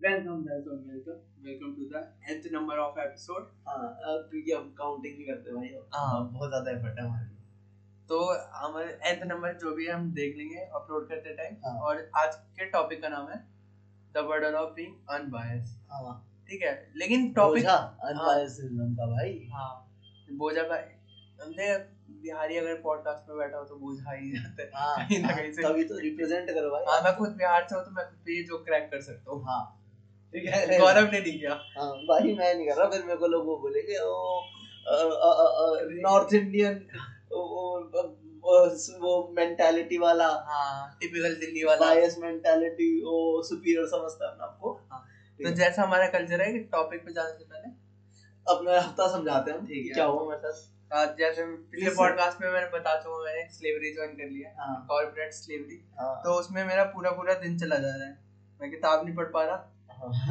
Welcome welcome welcome welcome to the nth number of episode हाँ अब क्योंकि हम काउंटिंग नहीं करते भाई। हाँ। बहुत ज़्यादा एफर्ट है हमारे तो हमारे nth नंबर जो भी हम देख लेंगे अपलोड करते टाइम हाँ। और आज के टॉपिक का नाम है the burden of being unbiased हाँ। ठीक है? लेकिन टॉपिक बोझा अनबायस्ड का भाई। हाँ। बोझा भाई हमने बिहारी अगर पॉडकास्ट में बैठा हो तो बोझा ही जाता है। हाँ कहीं ना कहीं से। तभी तो रिप्रेजेंट करो भाई। हाँ मैं खुद बिहार से हूँ तो मैं खुद पे ये जो क्रैक कर सकता हूँ। हाँ। ठीक है? गौरव ने नहीं किया। हाँ भाई मैं नहीं कर रहा फिर मेरे को लोग वो बोलेंगे नॉर्थ इंडियन वो मेंटालिटी वाला हाँ टिपिकल दिल्ली वाला। बायस मेंटालिटी वो सुपीरियर समझता है अपने आपको तो जैसा हमारा कल्चर है कि टॉपिक पे जाने से पहले अपना हफ़्ता समझाते हैं ठीक है। क्या हुआ मेरे साथ। जैसे पिछले पॉडकास्ट में मैंने बता चुका मैंने स्लेवरी ज्वाइन कर लिया हाँ। कॉर्पोरेट स्लेवरी हाँ। तो उसमें मेरा पूरा पूरा दिन चला जा रहा है। मैं किताब नहीं पढ़ पा रहा हाँ।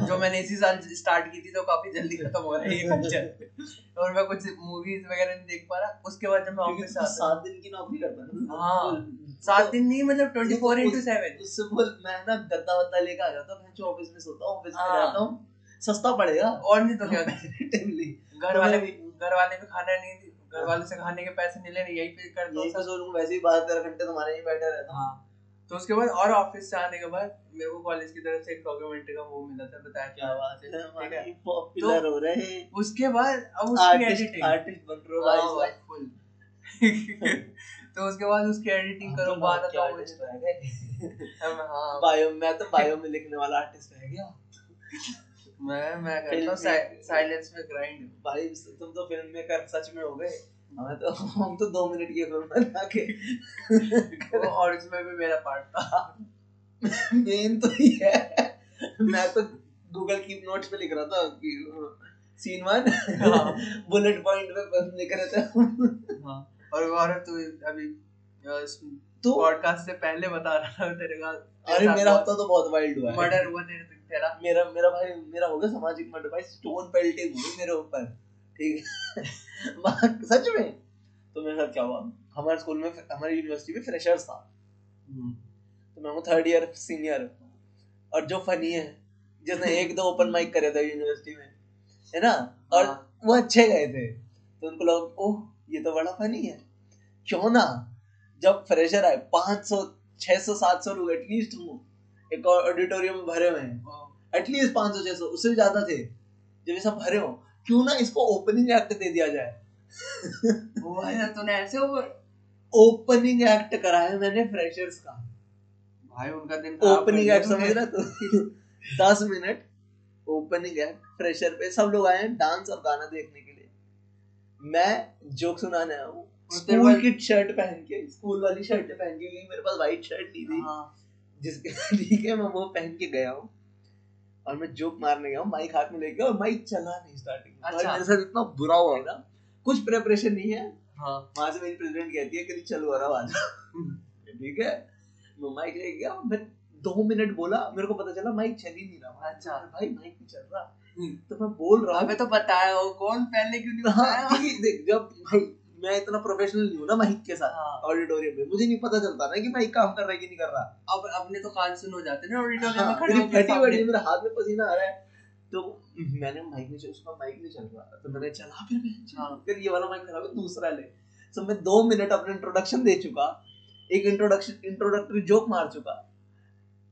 जो मैंने इसी साल स्टार्ट की थी तो काफ़ी जल्दी खत्म हो रहा है ये कल्चर और मैं कुछ मूवीज़ वगैरह नहीं देख पा रहा। उसके बाद जब मैं ऑफ़िस तू आता सात दिन की नौकरी करता है ना हाँ, सात तो दिन नहीं मतलब ट्वेंटी फोर इंटू सेवन उससे बोल मैं ना गद्दा वद्दा लेके आ जाता हूँ जो ऑफ़िस में सोता हूँ ऑफ़िस में हाँ। रहता हूँ सस्ता पड़ेगा। और नहीं तो क्या? घर तो वाले भी घर वाले भी खाना नहीं घर वाले से खाने के पैसे नहीं लेने यही पे हूँ सब। सो लूँ वैसे ही बारह तेरह घंटे तुम्हारे ही बैठे रहता हूँ। हाँ। तो उसके बाद और ऑफ़िस से आने के बाद मेरे को कॉलेज की तरफ़ से एक डॉक्यूमेंट का वो मिला था बताया क्या बात है ठीक है। पॉपुलर हो रहे हैं। उसके बाद अब उसकी एडिटिंग आर्टिस्ट बन रहे हो भाई भाई फुल तो उसके बाद उसकी एडिटिंग करो तो बारह क्या दो रह गए। हाँ? बायो मैं तो बायो में लिखने वाला आर्टिस्ट रह गया। मैं मैं करता हूँ में- साइलेंस में ग्राइंड भाई तुम तो फ़िल्म में कर सच में हो गए। हमें तो हम तो दो मिनट की फ़िल्म बना के और इसमें भी मेरा पार्ट था। मेन तो ये है। मैं तो गूगल कीप नोट्स पे लिख रहा था कि सीन वन। बुलेट पॉइंट पे बस लिख रहे थे हाँ। और गौरव तू अभी तो पॉडकास्ट से पहले बता रहा था तेरे का अरे मेरा हफ़्ता तो बहुत वाइल्ड हुआ है। मर्डर हुआ तेरे तेरा। मेरा मेरा भाई मेरा हो गया सामाजिक मर्डर भाई स्टोन पेल्टिंग हुई मेरे ऊपर। ठीक है। सच में? तो मेरे साथ क्या हुआ? हमारे स्कूल में हमारी यूनिवर्सिटी में फ्रेशर्स था। तो मैं हूँ थर्ड ईयर सीनियर और जो फनी है जिसने एक दो ओपन माइक करे थे यूनिवर्सिटी में है ना? और हाँ। वो अच्छे गए थे। तो उनको लोग ओह ये तो बड़ा फनी है। क्यों ना? जब फ्रेशर आए पाँच सौ छह सौ सात सौ लोग एटलीस्ट हो। एक ऑडिटोरियम भरे हुए हैं। एटलीस्ट पाँच सौ छह सौ उससे भी ज़्यादा थे। जब ये सब भरे हो क्यों ना इसको ओपनिंग एक्ट दे दिया जाए? तूने ऐसे ओपनिंग एक्ट कराया मैंने फ्रेशर्स का। भाई उनका दिन ओपनिंग एक्ट समझ रहा तू? दस मिनट ओपनिंग एक्ट फ्रेशर पे। सब लोग आए हैं डांस और गाना देखने के लिए। मैं जोक सुनाने आया हूँ। स्कूल की शर्ट पहन के स्कूल वाली शर्ट पहन के मेरे पास व्हाइट शर्ट नहीं थी। हाँ। जिसके ठीक है मैं वो पहन के गया हूँ। और मैं जोक मारने गया हूँ माइक हाथ में लेके और माइक चला नहीं स्टार्टिंग में अच्छा। मेरे साथ इतना बुरा हुआ। ना कुछ प्रिपरेशन नहीं है। हाँ। वहाँ से मेरी प्रेसिडेंट कहती है कि चलो आ रहा आज ठीक है? मैं माइक ले गया मैं दो मिनट बोला मेरे को पता चला माइक चल ही नहीं रहा। अच्छा। भाई माइक नहीं चल रहा। हम्म। तो मैं बोल रहा हूँ। तो बताया हो कौन पहले क्यों नहीं हाँ बताया? देख जब भाई मैं इतना प्रोफेशनल नहीं हूँ ना माइक के साथ हाँ। ऑडिटोरियम में। मुझे नहीं पता चलता ना कि माइक काम कर रहा है कि नहीं कर रहा। अब अपने तो कान सुन हो जाते ना ऑडिटोरियम में हाँ, खड़े फटी बड़ी मेरे हाथ में पसीना आ रहा है। तो मैंने माइक नहीं चल उसका माइक नहीं चल रहा। तो मैंने चला फिर मैं हाँ। फिर ये वाला माइक खराब है दूसरा ले। तो मैं दो मिनट अपना इंट्रोडक्शन दे चुका। एक इंट्रोडक्शन इंट्रोडक्टरी जोक मार चुका।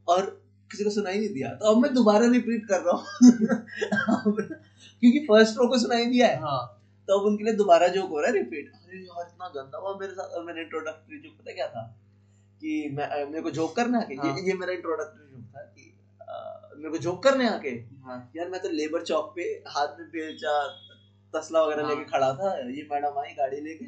और किसी को सुनाई नहीं दिया। तो अब मैं दोबारा रिपीट कर रहा हूँ। क्योंकि फ़र्स्ट रो को सुनाई दिया है। हाँ। तो अब उनके लिए दोबारा जोक हो रहा है रिपीट अरे यार इतना गंदा हुआ मेरे साथ और मैंने इंट्रोडक्टरी जोक पता क्या था? कि मैं मेरे को जोक करने आके हाँ। ये, ये मेरा इंट्रोडक्टरी जोक था कि अ, मेरे को जोक करने आके हाँ। यार मैं तो लेबर चौक पे हाथ में बेलचा तसला वगैरह हाँ। लेके खड़ा था ये मैडम आई गाड़ी लेके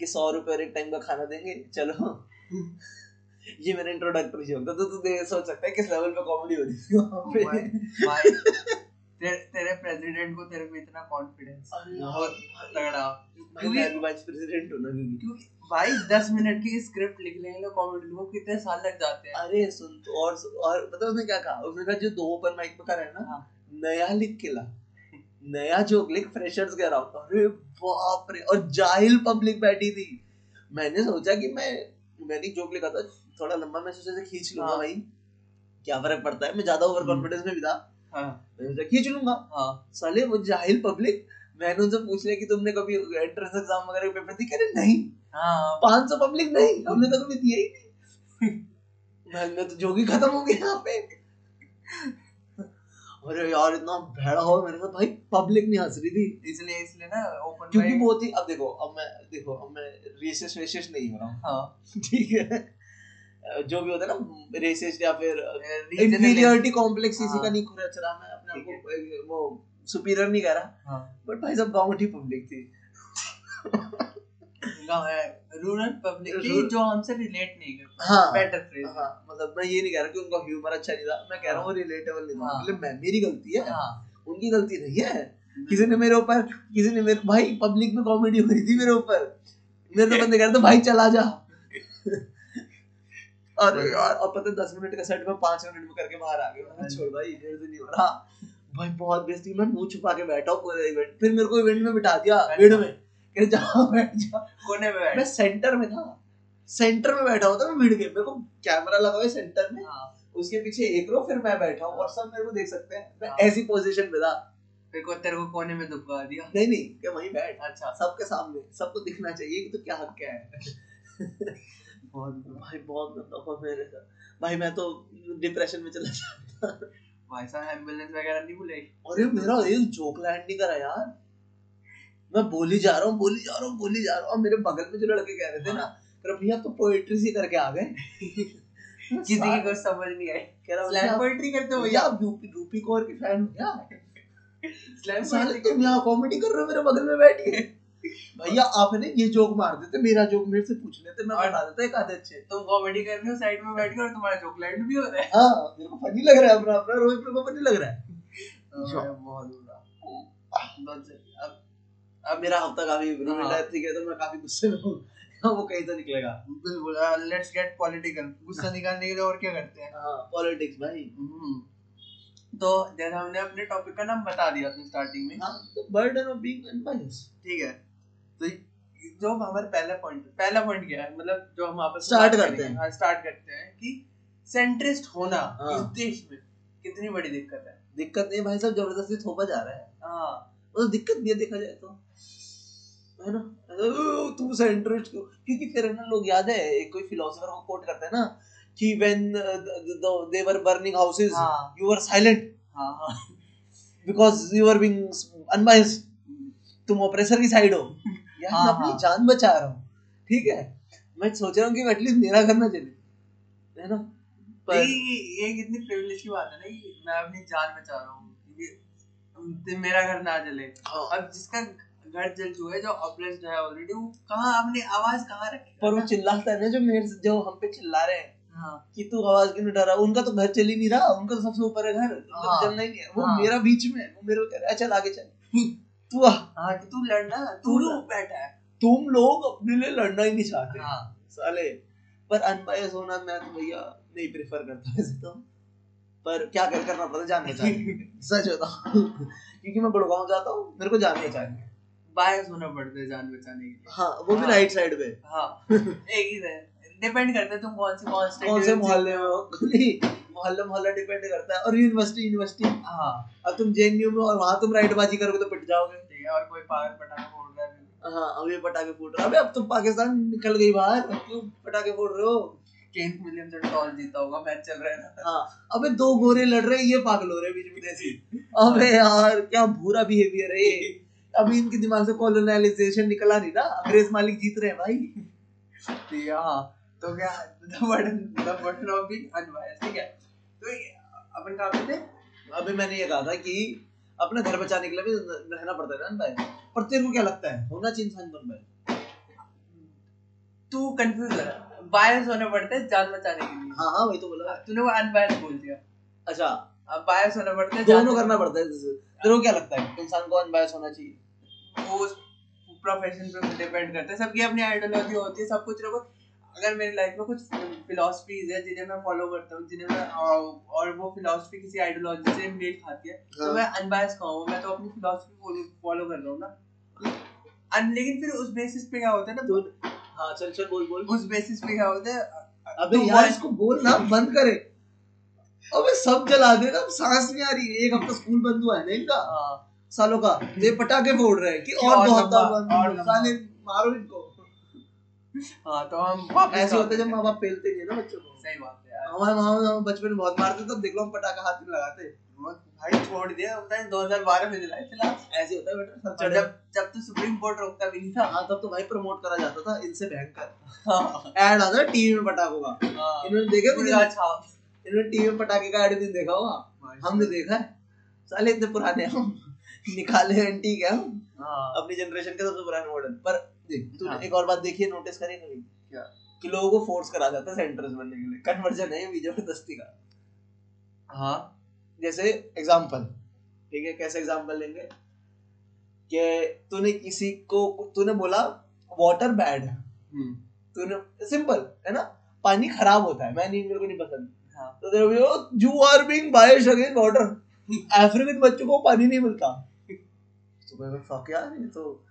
कि सौ रुपए और एक टाइम का खाना देंगे चलो। ये मेरा इंट्रोडक्टरी जोक था तो तू सोच सकता है किस लेवल पे कॉमेडी हो रही भाई, तेरे तेरे प्रेसिडेंट को तेरे पे इतना कॉन्फिडेंस बहुत तगड़ा। मैं मैं वाइस प्रेसिडेंट हूँ ना क्योंकि क्योंकि भाई दस मिनट की स्क्रिप्ट लिखने में कॉमेडी को कितने साल लग जाते हैं। अरे सुन तो और और पता उसने क्या कहा? उसने कहा जो दो ओपन माइक पे करा है ना हाँ। नया लिख के ला। नया जोक लिख फ्रेशर्स के अराउंड अरे बाप रे और जाहिल पब्लिक बैठी थी। मैंने सोचा कि मैं मैंने जोक लिखा था थोड़ा लंबा मैं सोचा खींच लूँगा हाँ। भाई। क्या फ़र्क पड़ता है? मैं ज़्यादा ओवर कॉन्फिडेंस में भी था। हाँ। मैंने सोचा खींच लूँगा। हाँ। साले वो जाहिल पब्लिक मैंने उनसे पूछ लिया कि तुमने कभी एंट्रेंस एग्ज़ाम वगैरह के पेपर दिए कह रहे नहीं। हाँ। 500 पब्लिक नहीं हमने तो कभी दिया ही नहीं। मैं तो जोगी खत्म हो गया यहाँ पे। अरे यार इतना भैड़ा हो मेरे साथ। भाई पब्लिक नहीं हंस रही थी। इसलिए इसलिए ना ओपन क्योंकि वो थी अब देखो अब मैं देखो अब मैं रेसिस्ट रेसिस्ट नहीं हो रहा हूँ। हाँ। ठीक है। जो भी होता है ना रेसिस्ट या फिर इंफीरियरिटी कॉम्प्लेक्स किसी हाँ। का नहीं खुरा चला मैं अपने आप को वो सुपीरियर नहीं कह रहा। हाँ। बट भाई सब गाँव की पब्लिक थी। गाँव है रूरल पब्लिक जो हमसे रिलेट नहीं करते। हाँ। बेटर फ्रेज हाँ मतलब मैं ये नहीं कह रहा कि उनका ह्यूमर अच्छा नहीं था मैं कह रहा हूँ रिलेटेबल नहीं था। हाँ। मतलब मैं मेरी गलती है। हाँ। उनकी गलती नहीं है। किसी ने मेरे ऊपर किसी ने मेरे भाई पब्लिक में कॉमेडी हो रही थी मेरे ऊपर। मेरे तो बंदे कह रहे थे भाई चला जा। अरे यार। और पता है, दस मिनट का सेट में पाँच मिनट में करके बाहर आ गया छोड़ भाई नहीं हो रहा। भाई बहुत बेइज्जती मैं मुँह छुपा के बैठा हूँ पूरे इवेंट फिर मेरे को इवेंट में बिठा दिया भीड़ में। कह जा बैठ जा। कोने में मैं सेंटर में था। सेंटर में बैठा होता मैं भीड़ के। मेरे को कैमरा लगा हुआ है सेंटर में। हाँ। उसके पीछे एक रो फिर मैं बैठा हूँ। और सब मेरे को देख सकते हैं। मैं हाँ। ऐसी पोजीशन पे था। फिर को तेरे को कोने में दुबका दिया। नहीं नहीं क्या वहीं बैठ। अच्छा। सबके सामने। सबको दिखना चाहिए कि तो क्या हक क्या है। बहुत भाई बहुत गंदा हुआ मेरे साथ। भाई मैं तो डिप्रेशन में चला जाता। भाई साहब एंबुलेंस वगैरह नहीं बुलाई? अरे मेरा एक जोक लैंड नहीं करा यार। मैं बोली जा रहा हूँ बोली जा रहा हूँ बोली जा रहा हूँ। और मेरे बगल में जो लड़के कह रहे थे ना कह रहे भैया तो पोएट्री सी करके आ गए? किसी की कुछ समझ नहीं आई। कह रहा स्लैम पोएट्री करते हो आप यूपी रूपी कौर के फ़ैन हो क्या? स्लैम साले पोएट्री तुम यहाँ कॉमेडी कर रहे हो मेरे बगल में बैठिए भैया आपने ये जोक मार देते मेरा जोक मेरे से पूछ लेते मैं बता देता एक आधे अच्छे। तुम कॉमेडी कर रहे हो साइड में बैठ के और तुम्हारा चॉकलेट भी हो रहा है। हाँ मेरे को फनी लग रहा है अपना अपना मेरे को फनी लग रहा है। हाँ, बहुत बुरा। अब अब मेरा हफ़्ता काफ़ी हाँ। है ठीक है तो मैं काफ़ी गुस्से में हूँ। हाँ, वो कहीं तो निकलेगा। बिल्कुल। लेट्स गेट पॉलिटिकल गुस्सा निकालने के लिए और क्या करते हैं? हाँ। पॉलिटिक्स भाई। हम्म। तो जैसे हमने अपने टॉपिक का नाम बता दिया था स्टार्टिंग में। हाँ तो बर्डन ऑफ़ बीइंग अनबायस्ड ठीक है। तो जो हमारा पहला पॉइंट पहला पॉइंट क्या है? मतलब जो हम आपस बात करते हैं। हाँ स्टार्ट करते हैं कि सेंट्रिस्ट होना हाँ। इस देश में कितनी बड़ी दिक्कत है? दिक्कत नहीं भाई साहब ज़बरदस्ती थोपा जा रहा है। हाँ। तो दिक्कत भी है देखा जाए तो। है ना? तू सेंट्रिस्ट क्यों? क्योंकि फिर है ना लोग याद है एक कोई फिलोसोफर को कोट करता है ना कि when they were burning houses हाँ यू वर साइलेंट हाँ। हाँ। Because you are being unbiased तुम ऑपरेसर की साइड हो। यार हाँ, मैं अपनी हाँ। जान बचा रहा हूँ ठीक है? मैं सोच रहा हूँ कि एटलीस्ट मेरा घर ना चले है ना? पर ये कितनी प्रिविलेज की बात है ना कि मैं अपनी जान बचा रहा हूँ मेरा घर ना जले। हाँ, अब जिसका घर जल चुका है जो ऑपरेस्ड है ऑलरेडी वो कहाँ अपनी आवाज़ कहाँ रखे पर वो चिल्लाता है ना जो मेरे जो हम पे चिल्ला रहे हैं हाँ। कि तू आवाज़ क्यों नहीं डरा उनका तो घर चल ही नहीं रहा उनका तो सबसे ऊपर है घर हाँ। तो चलना ही नहीं है। वो हाँ। मेरा बीच में है वो मेरे को कह रहा है चल आगे चल। तू हाँ कि तू लड़ना तू लोग बैठा है। तुम लोग अपने लिए लड़ना ही नहीं चाहते। हाँ। साले। पर अनबायस होना मैं तो भैया नहीं प्रेफर करता वैसे तो। पर क्या कर करना पड़ता जान बचाने सच होता क्योंकि मैं गुड़गांव जाता हूँ मेरे को जान बचाने बायस होना पड़ता है जान बचाने के लिए। हाँ वो भी हाँ। राइट साइड पे। हाँ। एक ही है। डिपेंड करता है तुम कौन सी कौन से मोहल्ले में हो। मोहल्ला मोहल्ला डिपेंड करता है। और यूनिवर्सिटी यूनिवर्सिटी हाँ। अब तुम जेएनयू में और वहाँ तुम राइटबाजी करोगे तो पिट जाओगे। ठीक है और कोई पागल पटाखा फोड़ रहा है हाँ अब ये पटाखे फूट रहा है। अबे अब तुम पाकिस्तान निकल गई बाहर। क्यों पटाखे फोड़ रहे हो? केन विलियमसन टॉस जीता होगा मैच चल रहा है ना। हाँ अबे दो गोरे लड़ रहे हैं ये पागल हो रहे हैं बीच में। अबे यार क्या बुरा बिहेवियर है ये। अभी इनके दिमाग से कॉलोनाइजेशन निकला नहीं ना अंग्रेज़ मालिक जीत रहे हैं भाई। हाँ तो क्या the burden the burden of being ठीक है। तो ये अपन कहाँ थे? अभी मैंने ये कहा था कि अपने घर बचाने के लिए भी रहना पड़ता है ना भाई पर तेरे को क्या लगता है? होना चाहिए इंसान बन भाई तू कंफ्यूज है। बायस होने पड़ते हैं जान बचाने के लिए। हाँ हाँ वही तो बोला। तूने वो अनबायस बोल दिया। अच्छा। अब बायस होना पड़ता है जान दोनों करना पड़ता है। तेरे को क्या लगता है? इंसान को अनबायस होना चाहिए। वो प्रोफेशन पे डिपेंड करता है। सबकी अपनी आइडियोलॉजी होती है सब कुछ रखो। अगर मेरी लाइफ में कुछ फिलोसफीज है जिन्हें मैं फॉलो करता हूँ जिन्हें मैं और वो फिलोसफी किसी आइडियोलॉजी से मेल खाती है तो हाँ। मैं अनबायस कहूँ मैं तो अपनी फिलोसफी फॉलो कर रहा हूँ ना। अन- लेकिन फिर उस बेसिस पे क्या होता है ना तो हाँ चल चल बोल बोल। उस बेसिस पे क्या होता है अबे तो यार इसको बोल ना बंद करे। अबे सब जला दे ना सांस नहीं आ रही। है एक हफ़्ता स्कूल बंद हुआ है ना इनका। हाँ। सालों का। ये पटाखे फोड़ रहे हैं कि और बहुत और मारो इनको। हाँ तो हम ऐसे होता है जब माँ बाप पेलते नहीं ना बच्चों को। सही बात है हमारे माँ बाप बचपन में बहुत मारते तब देख लो हम पटाखा हाथ में लगाते। भाई छोड़ दिया पता है 2012 में जलाए ऐसे होता है बेटा जब जब तो सुप्रीम कोर्ट रोकता भी नहीं था। हाँ तब तो भाई प्रमोट करा जाता था इनसे भयंकर हाँ। ऐड आता टीवी में पटाखों का। हाँ। इन्होंने देखे पूरा छाप। इन्होंने टीवी में पटाखे का ऐड भी देखा होगा? हमने देखा है। साले इतने पुराने हम। निकाले एंटीक है हम। हाँ। अपनी जनरेशन के सबसे पुराने मॉडल पर देख तूने हाँ। एक और बात देखी है नोटिस करी कभी? क्या? कि लोगों को फोर्स करा जाता है सेंटर्स बनने के लिए। कन्वर्जन है ये भी ज़बरदस्ती का। हाँ। जैसे एग्जांपल ठीक है कैसे एग्जांपल लेंगे? कि तूने किसी को तूने बोला वाटर बैड है। हम्म। तूने सिंपल है ना? पानी खराब होता है। मैं नहीं मेरे को नहीं पसंद। हाँ। तो you are being biased against water African बच्चों को पानी नहीं मिलता। तो मैं फक यार ये तो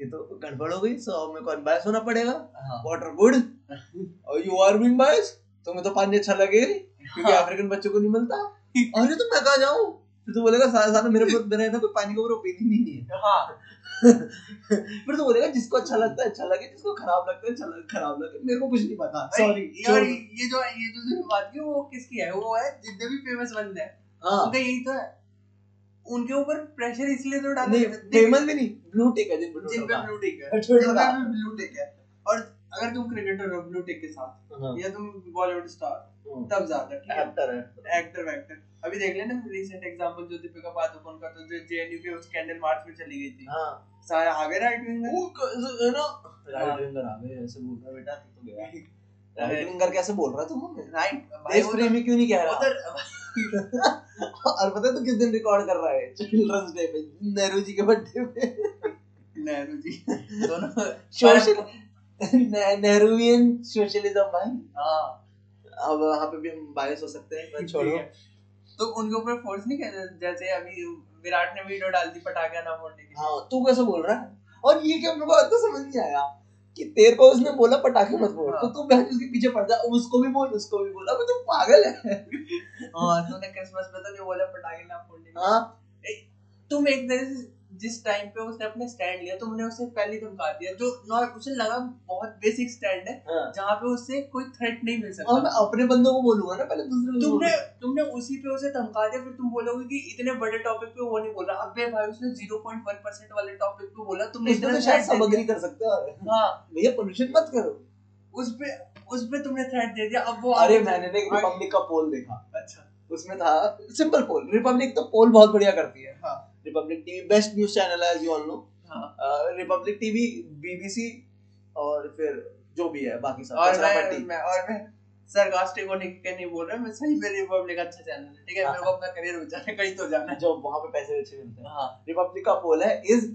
ये तो गड़बड़ हो गई सो मेरे को अनबायस होना पड़ेगा। हाँ। वाटर गुड और यू आर बीइंग बायस तुम्हें तो पानी अच्छा लगे क्योंकि हाँ। अफ्रीकन बच्चों को नहीं मिलता। अरे तो मैं कहा जाऊँ? फिर तो बोलेगा सारा सारा मेरे को मेरा ना कोई पानी के ऊपर ओपिनियन ही नहीं है। हाँ। फिर तो बोलेगा जिसको अच्छा लगता है अच्छा लगे जिसको खराब लगता है अच्छा लगे खराब लगे। मेरे को कुछ नहीं पता। सॉरी यार ये जो ये जो बात की वो किसकी है? वो है जितने भी फ़ेमस बंदे हैं। हाँ। उनका यही तो है। उनके ऊपर प्रेशर इसलिए तो डाला फ़ेमस भी नहीं ब्लू टिक है जिन पे जिन पे ब्लू टिक है। जिन। पे ब्लू टिक है। और अगर तुम क्रिकेटर हो ब्लू टिक के साथ हाँ, या तुम बॉलीवुड स्टार हाँ। तब ज़्यादा ठीक है। एक्टर है एक्टर वैक्टर अभी देख लेना रिसेंट एग्जांपल जो दीपिका पादुकोण का तो जो जेएनयू के स्कैंडल मार्च में चली गई थी। हाँ। सारे आगे राइट विंगर वो है ना? हाँ। राइट विंगर आ गए ऐसे बोल रहा बेटा तू तो गया। विंगर कैसे बोल रहा तू राइट देश प्रेमी क्यों नहीं कह रहा? उधर और पता है तू किस दिन रिकॉर्ड कर रहा है? चिल्ड्रंस डे पे नेहरू जी के बर्थडे पे। नेहरू जी। दोनों सोशल नेहरूवियन सोशलिज्म भाई। हाँ। अब वहाँ पे भी हम बायस हो सकते हैं पर छोड़ो। तो उनके ऊपर फोर्स नहीं जाता? जैसे अभी विराट ने वीडियो डाल दी पटाखा ना फोड़ने की हाँ तू कैसे बोल रहा है? और ये क्या मेरे को तो समझ नहीं आया। कि तेरे को उसने बोला पटाखे मत फोड़। हाँ। तो तू बहन उसके पीछे पड़ जा उसको भी बोल उसको भी बोला। अब तू पागल है। और तूने क्रिसमस पे तो नहीं बोला पटाखे ना फोड़ने हाँ। तुम एक तरह से जिस टाइम पे उसने अपने स्टैंड लिया तो तुमने उसे पहले ही धमका दिया जो नॉर उसे लगा बहुत बेसिक स्टैंड है हाँ। जहाँ पे उससे कोई थ्रेट नहीं मिल सकता। और मैं अपने बंदों को बोलूँगा ना पहले दूसरे तुमने तुमने उसी पे उसे धमका दिया फिर तुम बोलोगे कि इतने बड़े टॉपिक पे वो नहीं बोल रहा। अबे भाई उसने 0.1 परसेंट वाले टॉपिक पे बोला तुमने इतना तो शायद सामग्री कर सकते हो। हाँ। भैया पोल्यूशन मत करो। उस पे उस पे तुमने थ्रेट दे दिया अब वो अरे मैंने एक रिपब्लिक का पोल देखा। अच्छा। उसमें था सिंपल पोल रिपब्लिक तो पोल बहुत बढ़िया करती है। हाँ। Republic TV best news channel है as you all know Republic TV BBC और फिर जो भी है बाकी सब और मैं मैं और मैं सरकास्टिक होने के नहीं बोल रहा मैं सही में रिपब्लिक अच्छा चैनल है ठीक है। मेरे को अपना करियर बचाना कहीं तो जाना है। जो वहाँ पे पैसे अच्छे मिलते हैं। हाँ। रिपब्लिक का पोल है इज़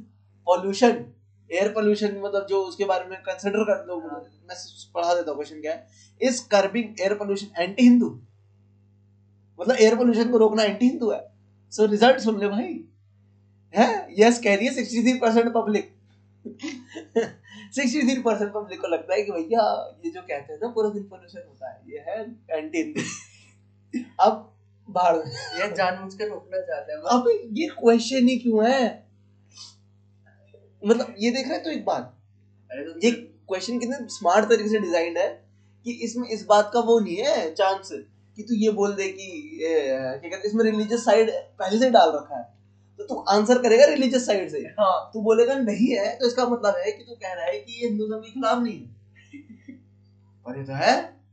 पॉल्यूशन एयर पोल्यूशन मतलब जो उसके बारे में कंसिडर कर लो। हाँ। मैं पढ़ा देता हूँ क्वेश्चन क्या है। Is curbing air pollution anti Hindu मतलब एयर पोल्यूशन को रोकना एंटी हिंदू है। सो रिज़ल्ट सुन ले भाई। है? यस कह रही है sixty three percent public sixty three percent public को लगता है कि भैया ये जो कहते हैं ना पूरा दिन पोल्यूशन होता है ये है एंटी हिंदू अब में ये जानबूझ के रोकना चाहता है। अब ये क्वेश्चन ही क्यों है? मतलब ये देख रहे हैं तो एक बात। तो ये क्वेश्चन कितने स्मार्ट तरीके से डिज़ाइन है कि इसमें इस बात का वो नहीं है चांस कि तू ये बोल दे कि क्या कहते इसमें रिलीजियस साइड पहले से डाल रखा है। तो तू आंसर करेगा रिलीजियस साइड से। हाँ। तू बोलेगा नहीं है। तो इसका मतलब है कि तू कह रहा है कि ये हिंदुज्म के खिलाफ नहीं है। पर ये तो है।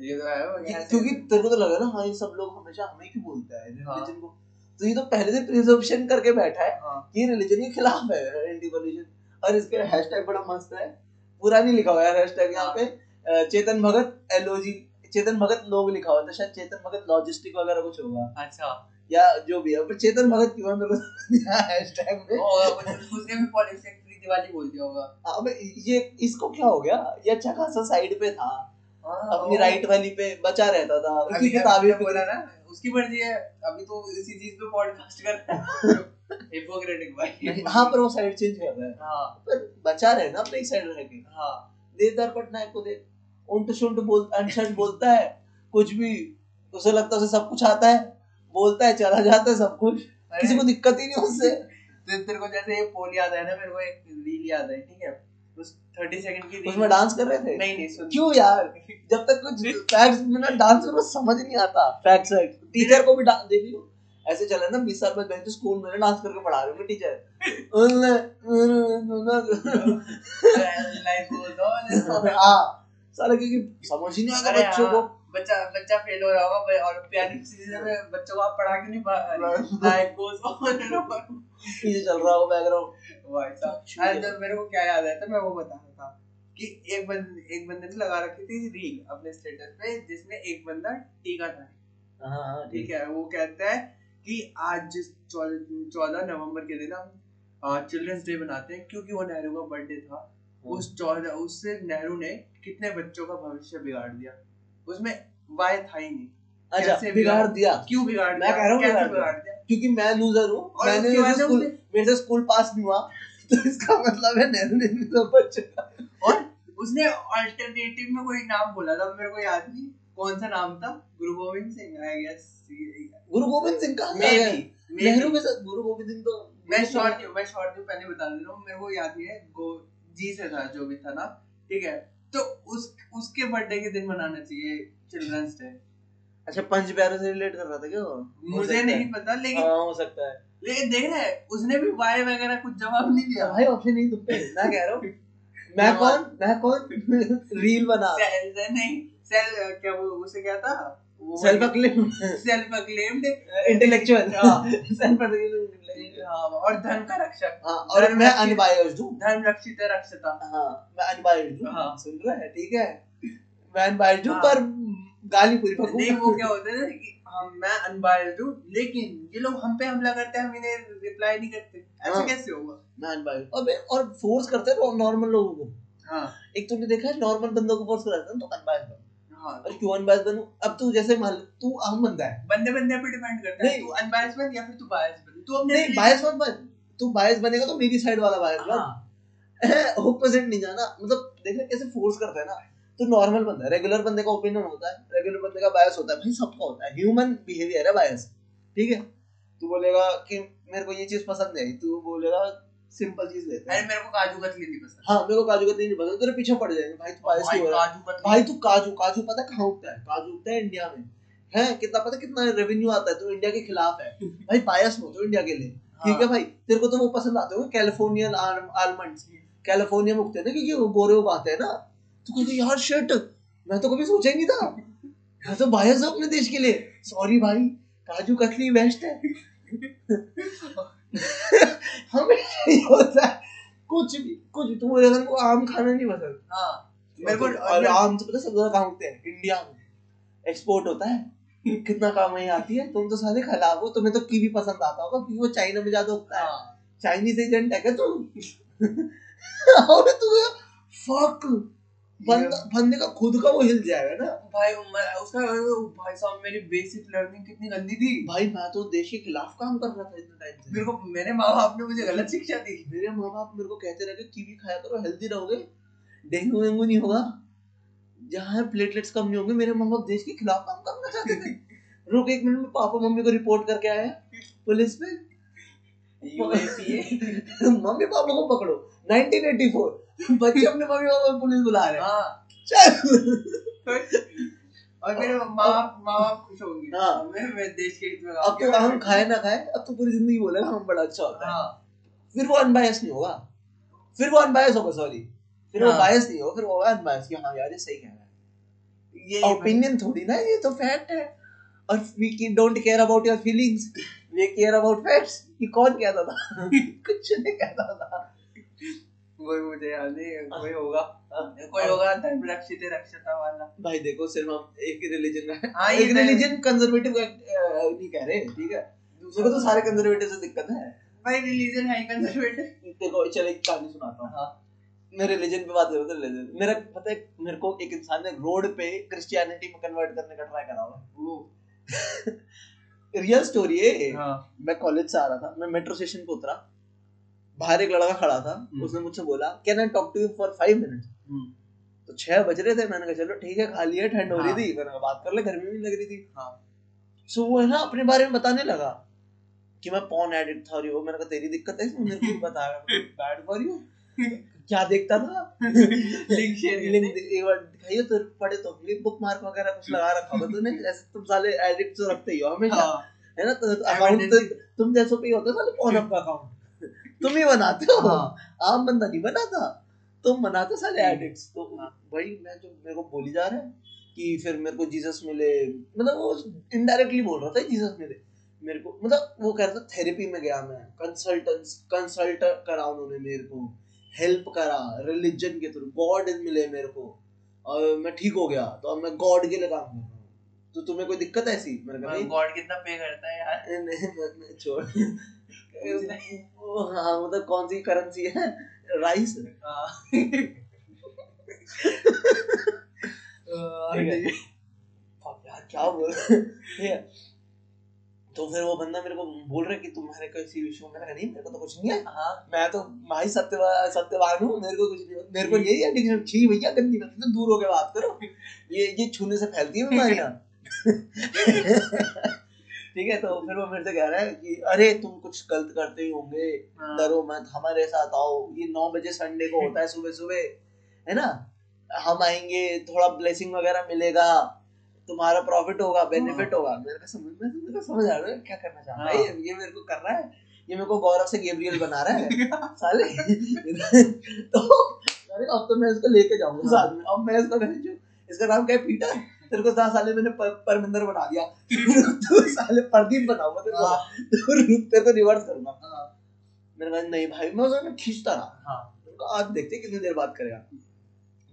ये तो है कि- क्योंकि तेरे को तो लगा ना हाँ ये सब लोग हमेशा हमें क्यों बोलते हैं हाँ। रिलीजन को। तो ये तो पहले से प्रिजर्वेशन करके बैठा है हाँ। ये रिलीजन के खिलाफ है एंटी पोल्यूशन और इसके हैशटैग बड़ा मस्त है। पूरा नहीं लिखा हुआ है हैशटैग यहाँ पे। चेतन भगत एलओजी चेतन भगत लोग लिखा हुआ था शायद चेतन भगत लॉजिस्टिक वगैरह कुछ होगा। अच्छा। या जो भी है। पर चेतन भगत क्यों है मेरे को हैशटैग में और उस- उसने भी पॉलिटिक्स फ्री दिवाली बोल दिया होगा। अबे ये इसको क्या हो गया? ये अच्छा खासा साइड पे था। हाँ, अपनी राइट वाली पे बचा रहता था। उसकी किताबें बोला ना? उसकी मर्ज़ी है। अभी तो इसी चीज़ पे पॉडकास्ट कर रहा है। हिपोक्रेटिक भाई। हाँ पर वो साइड चेंज कर रहा है। हाँ। पर बचा रहे ना अपने साइड रह के। हाँ। देवदार पटनायक को देख उंट शुंट बोल अनशंट बोलता है। कुछ भी उसे लगता है उसे सब कुछ आता है। बोलता है चला जाता है सब कुछ। किसी को दिक्कत ही नहीं उससे। तो तेरे को जैसे ये पोल याद है ना मेरे को एक रील याद है ठीक है? उस 30 सेकंड की उसमें डांस कर रहे थे? नहीं नहीं सुन। क्यों यार? जब तक कुछ फैक्ट्स में ना डांस करो समझ नहीं आता। फैक्ट्स है टीचर को भी डांस देख लो। ऐसे चला ना 20 साल बाद तो स्कूल में डांस करके पढ़ा रहे टीचर साला क्योंकि समझ ही नहीं आएगा अरे बच्चों को। हाँ, बच्चा बच्चा फेल हो रहा होगा और में बच्चों को आप पढ़ा क्यों नहीं पा रहे लाइक गोज ऑन पीछे चल रहा हो बैकग्राउंड भाई साहब अरे जब मेरे को क्या याद आया था मैं वो बता रहा था कि एक बंदे एक बंदे ने लगा रखी थी रील अपने स्टेटस पे जिसमें एक बंदा टीका था। हाँ हाँ ठीक है वो कहता है कि आज जिस चौदह नवंबर के दिन हम चिल्ड्रंस डे बनाते हैं क्योंकि वो नेहरू का बर्थडे था। हाँ। उस चौदह उससे नेहरू ने कितने बच्चों का भविष्य बिगाड़ दिया? उसमें वाय था ही नहीं। अच्छा बिगाड़ दिया। क्यों बिगाड़ मैं कह रहा हूँ बिगाड़ बिगाड़ दिया? क्योंकि मैं लूजर हूँ। मैंने स्कूल मेरे से स्कूल पास नहीं हुआ तो इसका मतलब है नेहरू ने भी सब बच्चे और उसने अल्टरनेटिव में कोई नाम बोला था? मेरे को याद नहीं। कौन सा नाम था? गुरु गोविंद सिंह? आई गेस गुरु गोविंद सिंह का मे बी नेहरू के साथ गुरु गोविंद सिंह तो मैं शॉर्ट मैं शॉर्ट में पहले बता दे रहा हूँ। मेरे को याद नहीं है। गो जी से था जो भी था ना। ठीक है। तो उस उसके बर्थडे के दिन मनाना चाहिए चिल्ड्रंस डे अच्छा पंच प्यारे से रिलेट कर रहा था क्या मुझे नहीं पता लेकिन हाँ हो सकता है। लेकिन देख रहा उसने भी वाई वगैरह कुछ जवाब नहीं दिया। भाई ऑप्शन नहीं तुम पे मैं कह रहा हूँ। मैं कौन? मैं कौन? रील बना सेल नहीं सेल क्या वो उसे क्या था? Self acclaim self acclaimed intellectual हाँ। सेल्फ अक्लेम और धर्म का रक्षक। हाँ और मैं अनबायस्ड हूँ। धर्म रक्षित रक्षता। हाँ मैं अनबायस्ड हूँ। हाँ। सुन रहा है ठीक है? मैं अनबायस्ड हूँ हाँ। पर गाली पूरी नहीं वो क्या होता है कि हम मैं अनबायस्ड हूँ लेकिन ये लोग हम पे हमला करते हैं हम इन्हें रिप्लाई नहीं करते। ऐसे। कैसे होगा? मैं अनबायस्ड और और फोर्स करते हैं नॉर्मल लोगों को। हाँ। एक तुमने देखा है नॉर्मल बंदों को फोर्स कराते हैं तो अनबायस्ड हाँ। और क्यों अनबायस्ड बनूं? अब तू जैसे मान तू आम बंदा है। बंदे बंदे पे डिपेंड करता है। तू अनबायस्ड बन या फिर तू बायस बन? तू अपने नहीं बायस मत बन। तू बायस बनेगा तो मेरी साइड वाला बायस बन। हाँ। ऑपोजिट नहीं जाना। मतलब देख रहे कैसे फोर्स करता है ना? तो नॉर्मल बंदा है। रेगुलर बंदे का ओपिनियन होता है। रेगुलर बंदे का बायस होता है। भाई सबका होता है। ह्यूमन बिहेवियर है बायस ठीक है? तू बोलेगा कि मेरे को ये चीज़ पसंद है तू बोलेगा सिंपल चीज़ लेते अरे मेरे को काजू कतली नहीं पसंद। हाँ मेरे को काजू कतली नहीं पसंद। तेरे पीछे पड़ जाएँगे। भाई तू बायस क्यों हो रहा है भाई तू काजू काजू पता है कहाँ उगता है? काजू उगता है इंडिया में। है कितना पता है कितना रेवेन्यू आता है तू इंडिया के खिलाफ है। भाई बायस हो तो इंडिया के लिए। ठीक है भाई? तेरे को तो वो पसंद आते हो कैलिफोर्नियन आलमंड्स कैलिफ़ोर्निया में उगते हैं ना क्योंकि वो गोरे उगाते हैं ना। तो कहते यार शर्ट मैं तो कभी सोचा नहीं था। मैं तो बायस हूँ अपने देश के लिए। सॉरी भाई काजू कतली बेस्ट है। हमेशा ये होता। है कुछ भी कुछ तुम तू मेरे को आम खाना नहीं पसंद। हाँ मेरे को और आम से पता है सब ज़्यादा कहाँ उगते हैं इंडिया में। एक्सपोर्ट होता है। कितना काम वहीं आती है तुम तो सारे खराब हो तुम्हें तो कीवी पसंद आता होगा क्योंकि वो चाइना में ज़्यादा उगता है। हाँ। चाइनीज़ एजेंट है क्या तू? और तू फक बंदा बंदे का खुद का वो हिल जाएगा ना। भाई मैं- उसका भाई साहब मेरी बेसिक लर्निंग कितनी गंदी थी। भाई मैं तो देश के खिलाफ काम कर रहा था इतने टाइम से। मेरे को मेरे माँ बाप ने मुझे गलत शिक्षा दी। मेरे माँ बाप मेरे को कहते रहे कीवी खाया करो हेल्दी रहोगे। डेंगू वेंगू नहीं होगा। जहाँ प्लेटलेट्स कम नहीं होंगे मेरे माँ बाप देश के खिलाफ काम करना चाहते थे। रुक एक मिनट में पापा मम्मी को रिपोर्ट करके आए पुलिस पे? मम्मी पापा को पकड़ो। 1984 बच्चे अपने मम्मी पापा को पुलिस बुला रहे हैं। हाँ। चल। और मेरे माँ बाप माँ बाप खुश होंगे। हाँ। मैं मैं देश के हित में अब तो हम खाए ना खाए अब तो पूरी ज़िंदगी बोलेगा हम बड़ा अच्छा होता है। हाँ। फिर वो अनबायस नहीं होगा। फिर वो अनबायस होगा सॉरी फिर हाँ. वो हाँ। बायस नहीं होगा फिर वो अनबायस कि हाँ यार ये सही कह रहा है। ये ओपिनियन थोड़ी ना ये तो फैक्ट है। और we don't care about your feelings we care about facts ये कौन कहता था? कुछ नहीं कहता था। वही मुझे याद नहीं कोई होगा। हाँ। कोई होगा धर्म रक्षित रक्षता वाला। भाई देखो सिर्फ़ हम एक ही रिलीजन का हाँ, एक तो- रिलीजन कंजर्वेटिव नहीं कह रहे ठीक है? दूसरे को तो सारे कंजर्वेटिव से दिक्कत है। भाई रिलीजन है कंजर्वेटिव देखो चलो एक कहानी सुनाता हूँ। हाँ। मैं रिलीजन पे बात कर रहा था रिलीजन मेरा पता है मेरे को एक इंसान ने रोड पे क्रिश्चियनिटी में कन्वर्ट करने का ट्राई करा हुआ वो। रियल स्टोरी है हाँ। मैं कॉलेज से आ रहा था मैं मेट्रो स्टेशन पे उतरा। बाहर एक लड़का खड़ा था हम्म। उसने मुझसे बोला can I talk to you for five minutes तो छह बज रहे थे मैंने कहा चलो ठीक है खाली है ठंड हो रही हाँ। थी मैंने कहा बात कर ले गर्मी भी लग रही थी। हाँ। सो वो है ना अपने बारे में बताने लगा कि मैं पॉन एडिक्ट था और वो मैंने कहा तेरी दिक्कत है इसमें? मेरे को बता बैड फॉर यू क्या देखता था? लिंक शेयर लिंक एक बार दिखाइए तो पढ़े तो। होंगे बुक मार्क वगैरह कुछ लगा रखा होगा तूने ऐसे तुम साले एडिक्ट तो रखते ही हो हमेशा। हाँ। है ना? तो अकाउंट तो तुम जैसों पे होता साले पॉन का अकाउंट तुम ही बनाते हो। हाँ। आम बंदा नहीं बनाता। तुम बनाते साले हम्म। एडिक्ट्स तो हाँ। भाई मैं जो मेरे को बोली जा रहा है कि फिर मेरे को जीसस मिले। मतलब वो इनडायरेक्टली बोल रहा था जीसस मिले। मेरे को मतलब वो कह रहा था थेरेपी में गया मैं। कंसल्टेंस कंसल्ट करा उन्होंने मेरे को। हेल्प करा रिलीजन के थ्रू गॉड मिले मेरे को। और मैं ठीक हो गया तो अब मैं गॉड के लिए काम कर रहा हूँ। तो तुम्हें कोई दिक्कत है ऐसी? मैंने कहा गॉड कितना पे करता है यार? नहीं, छोड़। वो हाँ मतलब कौन सी करेंसी है? राइस हाँ। यार क्या बोल। तो फिर वो बंदा मेरे को बोल रहा है कि तुम्हारे किसी विषय में मैंने नहीं मेरे को तो कुछ नहीं है। हाँ। मैं तो भाई सत्यवान सत्यवान हूँ मेरे को कुछ नहीं मेरे को यही एडिक्शन छी भैया गंदी बात तो दूर होके बात करो। ये ये छूने से फैलती है बीमारियाँ ठीक है तो फिर वो मेरे से कह रहा है कि अरे तुम कुछ गलत करते ही होंगे। हाँ। डरो मत हमारे साथ आओ। ये नौ बजे संडे को होता है सुबह सुबह है ना? हम आएँगे थोड़ा ब्लेसिंग वगैरह मिलेगा। तुम्हारा प्रॉफिट होगा बेनिफिट होगा। मेरे को समझ में मेरे को समझ आ रहा है क्या करना चाह रहा है। ये ये मेरे को कर रहा है। ये मेरे को गौरव से गेब्रियल बना रहा है। साले। तो अरे अब तो मैं इसको लेके जाऊँगा साथ में। अब मैं इसको इसका नाम क्या है? पीटर तेरे को दस साले मैंने परमिंदर बना दिया। तू साले प्रदीप बनाऊँगा तेरे को। हाँ। तो रुकते तो रिवर्स करूँगा। हाँ। मैंने कहा नहीं भाई मैं उसमें खींचता रहा। हाँ। आज देखते कितनी देर बात करेगा।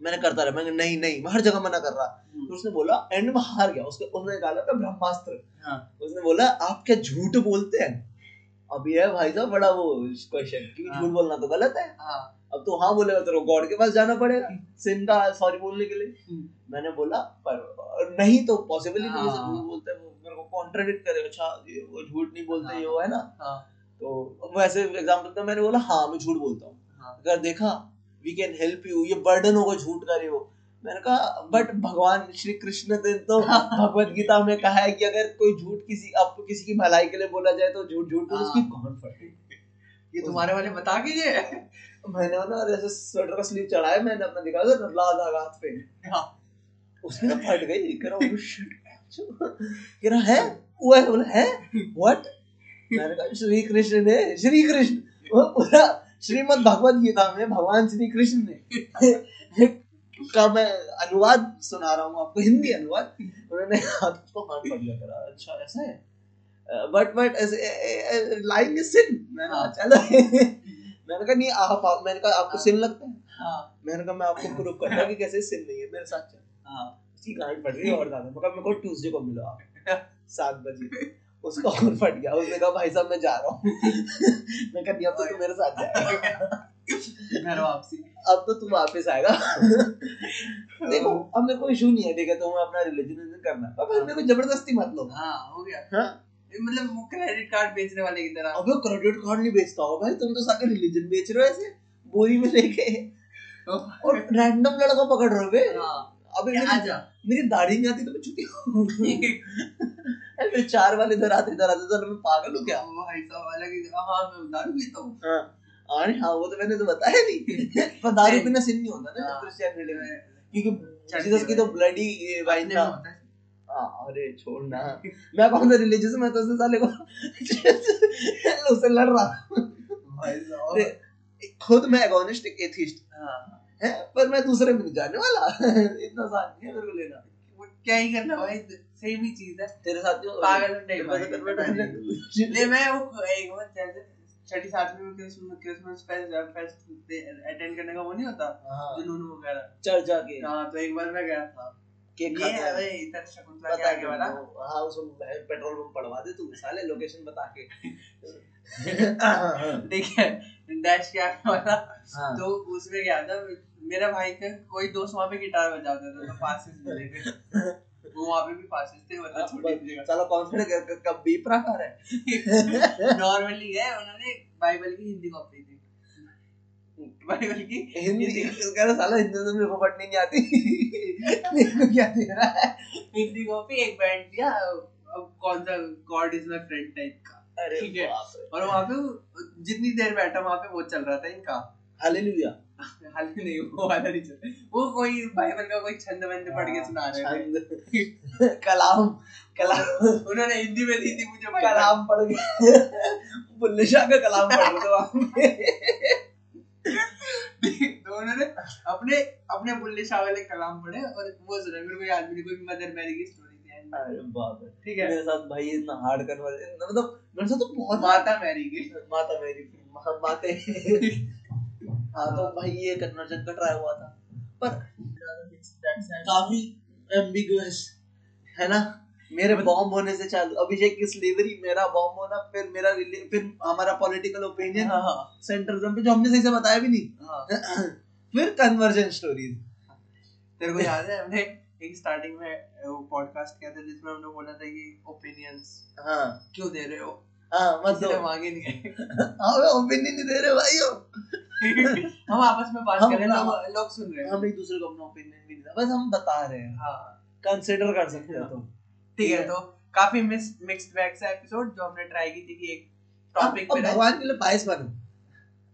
मैंने करता रहा मैंने नहीं नहीं मैं हर जगह मना कर रहा। तो उसने बोला एंड में हार गया। उसके उसने निकाला था ब्रह्मास्त्र। हाँ। उसने बोला आप क्या झूठ बोलते हैं? अब ये है भाई साहब बड़ा वो क्वेश्चन क्योंकि हाँ। झूठ बोलना तो गलत है। हाँ। अब तो हाँ बोलेगा को गॉड के पास जाना पड़ेगा सिन का सॉरी बोलने के लिए। हम्म। मैंने बोला पर नहीं तो पॉसिबल ही। नहीं। झूठ बोलते हैं वो मेरे को कॉन्ट्रडिक्ट करेगा अच्छा ये वो झूठ नहीं बोलते हाँ। ये वो है ना? हाँ। तो वैसे एग्ज़ाम्पल तो मैंने बोला हाँ मैं झूठ बोलता हाँ। अगर देखा वी कैन हेल्प यू ये बर्डन होगा झूठ का रे वो मैंने कहा बट भगवान श्री कृष्ण ने तो भगवत गीता में कहा है कि अगर कोई झूठ किसी आपको किसी की भलाई के लिए बोला जाए तो झूठ झूठ तो हाँ। उसकी कौन फटे ये तुम्हारे वाले बता कीजिए मैंने ना ऐसे स्वेटर का स्लीव चढ़ाया मैंने अपना दिखाया था लाल धागा हाथ पे। हाँ। उसकी ना फट गई। कह रहा oh shit कह रहा है? वो है बोला है? व्हाट मैंने कहा श्री कृष्ण ने श्री कृष्ण. पूरा श्रीमद् भगवत गीता में भगवान श्री कृष्ण ने का मैं अनुवाद सुना रहा हूँ आपको हिंदी अनुवाद। उन्होंने हाथ को हाथ गया करा। अच्छा ऐसा है। But but lying is sin मैंने कहा हाँ। चलो। मैंने कहा नहीं आप मैंने कहा आपको सिन लगता है? हाँ। मैंने कहा मैं आपको प्रूव करता हूँ कि कैसे सिन नहीं है मेरे साथ चल। हाँ। उसकी गांड पड़ रही है और ज़्यादा। मैं कहा मेरे को ट्यूसडे को मिलो आप सात बजे। उसका और फट गया। उसने कहा भाई साहब मैं जा रहा हूँ। मैं कहा नहीं अब तो तू मेरे साथ जाएगा घर वापसी अब तो तू वापस आएगा। देखो अब मेरे को इशू नहीं है ठीक तो मैं अपना रिलीजन करना अब मेरे को ज़बरदस्ती मत लो। हाँ हो गया। हाँ? मतलब वो क्रेडिट कार्ड बेचने वाले की तरह। अबे क्रेडिट कार्ड नहीं बेचता हो भाई तुम तो सारे रिलीजन बेच रहे हो ऐसे बोरी में लेके। और रैंडम लड़का पकड़ रहे हो बे हाँ। अबे मेरी दाढ़ी नहीं आती तो मैं छुट्टी चार वाले इधर आते इधर आते तो मैं पागल हूँ क्या वो भाई साहब अलग ही हाँ मैं दारू पीता हूँ। हाँ। अरे हाँ वो तो मैंने तो बताया नहीं। पर दारू पीना सिन नहीं होता ना हाँ। क्रिश्चियनिटी में क्योंकि जीसस की तो ब्लडी वाइन में होता है। हाँ, अरे छोड़ ना। मैं कौन सा रिलीजियस मैं तो उससे साले को उससे लड़ रहा भाई खुद मैं एगोनिस्ट एथिस्ट हाँ। है? पर मैं दूसरे में नहीं जाने वाला। इतना आसान नहीं है मेरे को लेना। क्या ही करना भाई? सेम ही चीज़ है। तेरे साथ जो पागल नहीं। मैं वो एक बार जैसे छठी सातवीं में Christmas Christmas fest fest attend करने का वो नहीं होता? हाँ, जुनून वगैरह। चर्चा के हाँ तो एक बार मैं गया। था केक ये खाते है। इधर शकुंतला के आगे वाला। के हाँ उसको पेट्रोल पंप पड़वा दे तू साले लोकेशन बता के। देखिए डैश के आगे वाला। तो उसमें गया था मेरा भाई का कोई दोस्त वहाँ पे गिटार बजाता था तो पासेस मिले थे वो वहाँ पे भी पासेस थे मतलब छोटी जगह। कब बीप है। नॉर्मली उन्होंने बाइबल की हिंदी कॉपी थी बाइबल की हिंदी कह रहा साला हिंदी तो मेरे को पढ़नी नहीं आती। मेरे क्या दे रहा है? हिंदी कॉपी एक बैंड दिया अब कौन सा God is my friend type का। ठीक है। और वहाँ पे जितनी देर बैठा वहाँ पे वो चल रहा था इनका। हालेलुया हाल ही नहीं वो वाला नहीं चल वो कोई बाइबल का कोई छंद वंद पढ़ के सुना रहे थे। कलाम। कलाम। उन्होंने हिंदी में दी थी मुझे कलाम पढ़ शाह का कलाम पढ़ तो उन्होंने अपने अपने बुल्ले शाह वाले कलाम पढ़े और वो सुना। मेरे को याद भी नहीं कोई मदर मैरी की स्टोरी ठीक है। मेरे साथ भाई इतना हार्ड कन्वर्ट मतलब मेरे साथ तो बहुत माता मैरी की। माता मेरी माते हाँ तो भाई ये कन्वर्जन का ट्राई हुआ था। पर काफ़ी एम्बिगुअस है ना? मेरे बॉम्ब होने से चालू अभिषेक की स्लेवरी मेरा बॉम्ब होना फिर मेरा फिर हमारा पॉलिटिकल ओपिनियन सेंट्रलिज्म पे जो हमने सही से बताया भी नहीं। हाँ। फिर कन्वर्जन स्टोरीज तेरे को याद है हमने एक स्टार्टिंग में वो पॉडकास्ट किया था जिसमें हमने बोला था कि ओपिनियंस हाँ। क्यों दे रहे हो? हाँ मत किसी दो। ने मांगे नहीं है। हमें ओपिनियन नहीं दे रहे भाइयों। हम आपस में बात कर रहे हैं लोग लोग सुन रहे हैं। हम एक दूसरे को अपना ओपिनियन नहीं दे बस हम बता रहे हैं। हाँ। कंसिडर कर सकते हो तुम ठीक है तो काफ़ी मिस मिक्स्ड बैग सा एपिसोड जो हमने ट्राई की थी कि एक टॉपिक पे भगवान के लिए पायस बनो।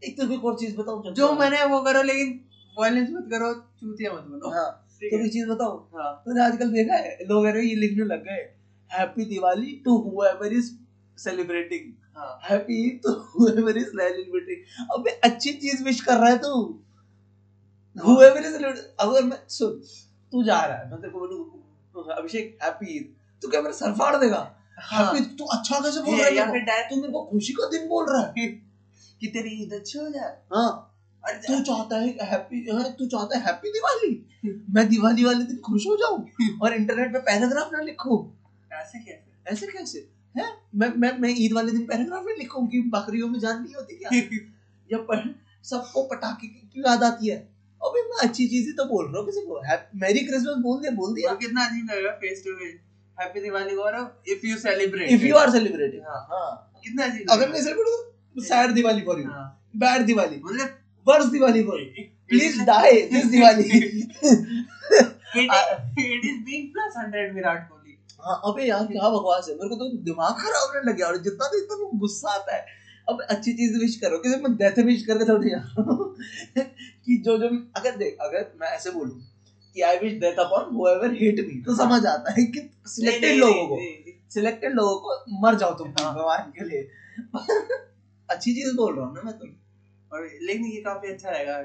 एक तो कोई और चीज़ बताऊँ जो मैंने वो करो लेकिन वायलेंस मत करो चूतिया मत बनो। हाँ तो एक चीज़ हाँ। तूने आजकल देखा है लोग ये लिखने लग गए happy Diwali to is celebrating हाँ। Happy to whoever is celebrating अबे अच्छी चीज़ विश कर रहा है तू। हुएवर इज़ अगर मैं सुन तू जा रहा है। मैं तेरे को बोलूँ अभिषेक हैप्पी तू क्या मेरा सर फाड़ देगा? हाँ। हैप्पी तू अच्छा कैसे बोल रहा है या फिर डायरेक्ट तू मेरे को खुशी का दिन बोल रहा है। कि तेरी ईद अच्छी हो जाए। हाँ। अरे तू चाहता है हैप्पी हाँ, तू चाहता है हैप्पी दिवाली? मैं दिवाली वाले दिन खुश हो जाऊँ? और इंटरनेट पे पैराग्राफ ना लिखूं? ऐसे कैसे? ऐसे कैसे? है? मैं मैं मैं ईद वाले दिन पैराग्राफ में लिखूं कि बकरियों में जान नहीं होती क्या? या पर सबको पटाखे की क्यों याद आती है? अबे मैं अच्छी चीज़ ही तो बोल रहा हूँ किसी को मैरी क्रिसमस बोल दिया बोल दिया। कितना अजीब लगेगा face to face happy Diwali और if you celebrate if you are celebrating हाँ। हाँ। कितना अजीब अगर नहीं सेलिब्रेट तो sad Diwali for you bad Diwali मतलब worse Diwali for you please die this Diwali it is being plus 100 Virat Kohli. अबे यार क्या बकवास है? मेरे को तो दिमाग खराब होने लग गया और जितना देखता हूँ गुस्सा आता है। अब अच्छी चीज़ विश करो किसी मैं डेथ विश करके थोड़ी कि जो जो अगर देख अगर मैं ऐसे बोलूँ कि I wish death upon whoever hate me तो समझ आता है कि सिलेक्टेड लोगों को सिलेक्टेड लोगों को मर जाओ तुम हाँ। भगवान के लिए। अच्छी चीज़ बोल रहा हूँ ना मैं तो। और लेकिन ये काफ़ी अच्छा रहेगा।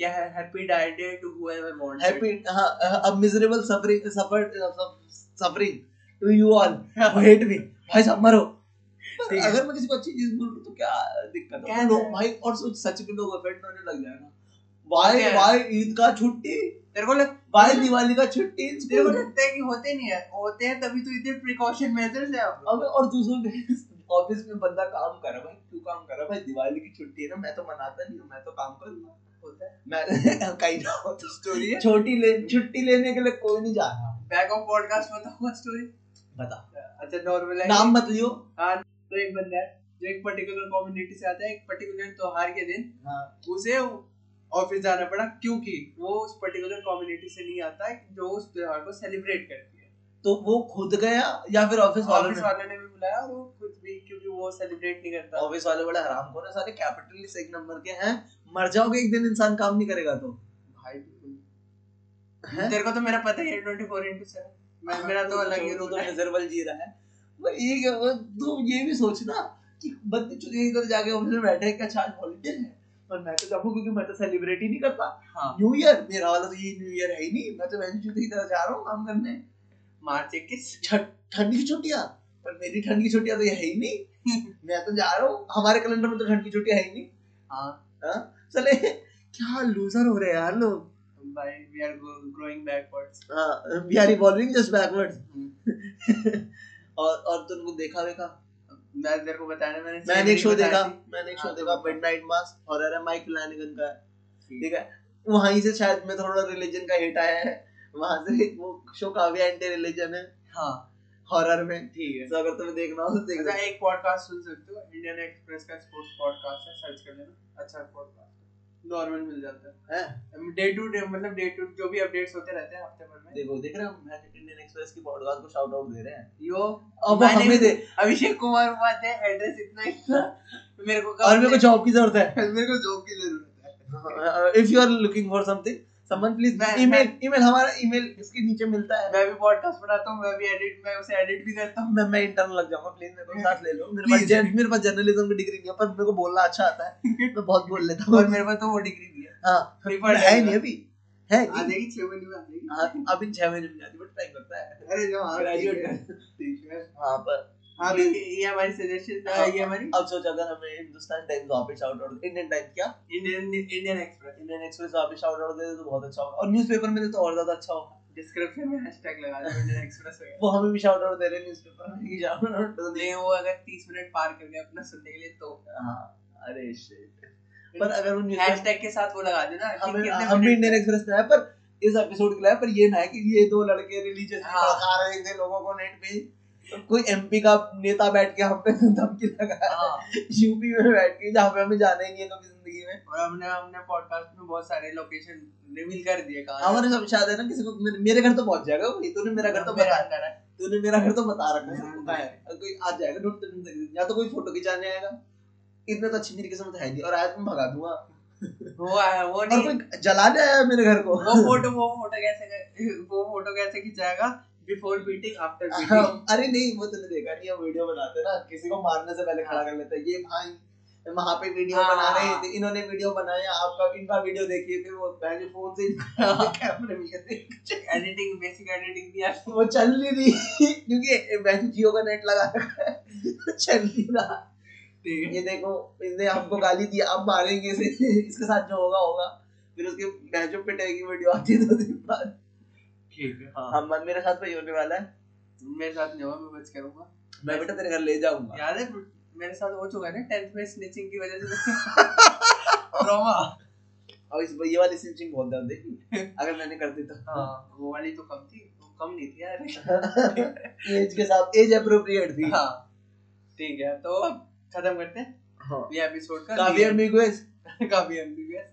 क्या है? Happy diet day to whoever wants happy हाँ अब miserable suffering suffer suffering to you all hate me भाई साहब मरो। अगर मैं किसी को अच्छी चीज़ बोल तो क्या दिक्कत है? लोग भाई और सोच सच में लोग ऑफेंड होने लग जाएगा क्या भाई भाई ईद का छुट्टी? तेरे को भाई दिवाली का छुट्टी तेरे को लगता है कि होते नहीं है। होते हैं तभी तो इतने प्रिकॉशन मेजर्स है। अब और दूसरों के ऑफ़िस में बंदा काम कर रहा है भाई। क्यों काम कर रहा है? भाई दिवाली की छुट्टी है ना मैं तो मनाता नहीं हूँ मैं तो काम करूँगा। होता है। मैं कहीं ना हो तो स्टोरी है। छोटी ले छुट्टी लेने के लिए कोई नहीं जा रहा। बैक ऑफ़ पॉडकास्ट बताऊँगा स्टोरी बता। अच्छा नॉर्मल है। नाम मत लियो हाँ तो एक बंदा है जो एक पर्टिकुलर कम्युनिटी से आता है एक पर्टिकुलर त्योहार के दिन हाँ। उसे ऑफ़िस जाना पड़ा क्योंकि वो उस पर्टिकुलर कम्युनिटी से नहीं आता है जो उस त्योहार को सेलिब्रेट करती है। तो वो खुद गया या फिर ऑफ़िस वालों ऑफ़िस वाले ने भी बुलाया और वो खुद भी क्योंकि वो सेलिब्रेट नहीं करता। ऑफ़िस वाले बड़े हराम है सारे कैपिटलिस्ट एक नंबर के हैं मर जाओगे एक दिन इंसान काम नहीं करेगा तो। भाई तेरे को तो मेरा पता ही है 24 into 7 मैं मेरा तो अलग ही तो मिजरेबल जी रहा है। वो ये क्या- वो तू ये भी सोचना कि बंदे चुने इधर जाके ऑफ़िस में बैठे हैं, क्या हॉलीडे है? पर मैं तो क्योंकि मैं तो सेलिब्रेट ही नहीं करता। हाँ। न्यू ईयर मेरा वाला तो ये न्यू ईयर है ही नहीं। मैं तो वैसे छुट्टी की तरह जा रहा हूँ काम करने। मार्च 21 छ- ठंड की छुट्टियाँ। पर मेरी ठंड की छुट्टियाँ तो ये है ही नहीं। मैं तो जा रहा हूँ। हमारे कैलेंडर में तो ठंड की छुट्टियाँ है ही नहीं। हाँ चले क्या लूजर हो रहे हैं यार लोग। भाई we are growing backwards we are evolving just backwards और और तुमको देखा देखा? मैं तेरे को बताया मैंने मैंने एक शो देखा मैंने एक शो हाँ, देखा तो मिडनाइट मास हॉरर है माइक फ्लैनिगन का। ठीक। है? वहीं से शायद मैं थोड़ा रिलीजन का हिट आया है। वहाँ से वो शो काफ़ी एंटी रिलीजन है। हाँ। हॉरर में। ठीक है। तो अगर तुम्हें देखना हो तो देख अच्छा सकते एक पॉडकास्ट सुन सकते हो इंडियन एक्सप्रेस का स्पोर्ट्स पॉडकास्ट है सर्च कर लेना। अच्छा पॉडकास्ट नॉर्मल मिल जाता है। है? डे टू डे मतलब डे टू जो भी अपडेट्स होते रहते हैं हफ़्ते भर में। देखो देख रहे हो इंडियन एक्सप्रेस की पॉडकास्ट को शाउट आउट दे रहे हैं। यो अब हमें दे अभिषेक कुमार उपाध्याय एड्रेस इतना इतना मेरे को और मेरे को जॉब की ज़रूरत है। मेरे को जॉब की ज़रूरत है। If you are looking for something someone please email email हमारा ईमेल इसके नीचे मिलता है। मैं भी पॉडकास्ट बनाता हूँ मैं भी एडिट मैं उसे एडिट भी करता हूँ। मैं मैं इंटर्न लग जाऊँगा प्लीज़ मेरे को साथ ले लो। मेरे पास. मेरे पास जर्नलिज्म की डिग्री नहीं है पर मेरे को बोलना अच्छा आता है। मैं बहुत बोल लेता हूँ। और मेरे पास तो वो डिग्री भी है। हाँ है है। नहीं अभी। है आ जाएगी छह महीने में आ जाएगी। हाँ, अब छह महीने में जाती बट टाइम लगता है। अरे जो हाँ है। ठीक है। हाँ पर हाँ ये हमारी सजेशन हाँ, ये हमारी अब सोच अगर हमें हिंदुस्तान टाइम्स वापस शाउट आउट इंडियन टाइम्स क्या? Indian Indian Express Indian Express वापस आउट दे दे तो बहुत अच्छा होगा। और न्यूज़पेपर में दे तो और ज़्यादा अच्छा होगा। डिस्क्रिप्शन में हैशटैग लगा दो इंडियन एक्सप्रेस वो हमें भी शाउट आउट दे रहे हैं न्यूज़पेपर में। कि शाउट आउट दे नहीं वो अगर 30 मिनट पार कर गए अपना सुनने के लिए तो। हाँ अरे shit पर अगर न्यूज़पेपर हैशटैग के साथ वो लगा देना हमें भी इंडियन एक्सप्रेस है पर इस एपिसोड के लिए पर ये ना है कि ये दो लड़के रिलीजियस हाँ। भड़का रहे थे लोगों को नेट पे कोई एमपी का नेता बैठ के हम पे धमकी लगा हाँ। यूपी में बैठ के जहाँ पे हमें जाना ही नहीं है कभी ज़िंदगी में। और हमने हमने पॉडकास्ट में बहुत सारे लोकेशन रिवील कर दिए कहाँ हमारे सब शायद है ना किसी को मेरे, घर तो पहुँच जाएगा कोई। तूने मेरा घर तो बता अंदर है। तूने मेरा घर तो बता रखा है। है और कोई आ जाएगा ढूंढते ढूंढते या तो कोई फ़ोटो खिंचाने आएगा। इतने तो अच्छी मेरी किस्मत है नहीं और आया तुम भगा दूँगा। वो आया वो नहीं। जलाने आया मेरे घर को। वो फ़ोटो वो फ़ोटो कैसे वो फ़ोटो कैसे खिंचाएगा? बिफोर बीटिंग आफ्टर बीटिंग अरे नहीं वो तूने देखा नहीं हम वीडियो बनाते ना किसी को मारने से पहले खड़ा कर लेते हैं ये भाई वहाँ पे वीडियो हाँ। बना रहे थे इन्होंने वीडियो बनाया आपका इनका वीडियो देखिए फिर वो पहले फ़ोन से कैमरे में एडिटिंग बेसिक एडिटिंग भी आज वो चल नहीं रही क्योंकि मैं जियो का नेट लगा रखा है चल नहीं रहा। ये देखो इसने हमको गाली दी अब मारेंगे इसे इसके साथ जो होगा होगा। फिर उसके भैंसों पिटाई की वीडियो आती है दो दिन बाद। ठीक है। हाँ। हम मेरे साथ वही होने वाला है। मेरे साथ नहीं हुआ मैं बच करूँगा मैं बेटा तेरे घर ले जाऊँगा। याद है मेरे साथ हो चुका है ना 10th में स्निचिंग की वजह से? ट्रॉमा और इस ये वाली स्टिचिंग बहुत दर्द देखी। अगर मैंने कर दी तो। हाँ वो वाली तो कम थी वो कम नहीं थी यार। एज के साथ एज अप्रोप्रिएट थी। हाँ ठीक है तो खत्म करते हैं हाँ। ये एपिसोड का। काफ़ी एम्बिगुअस काफ़ी एम्बिगुअस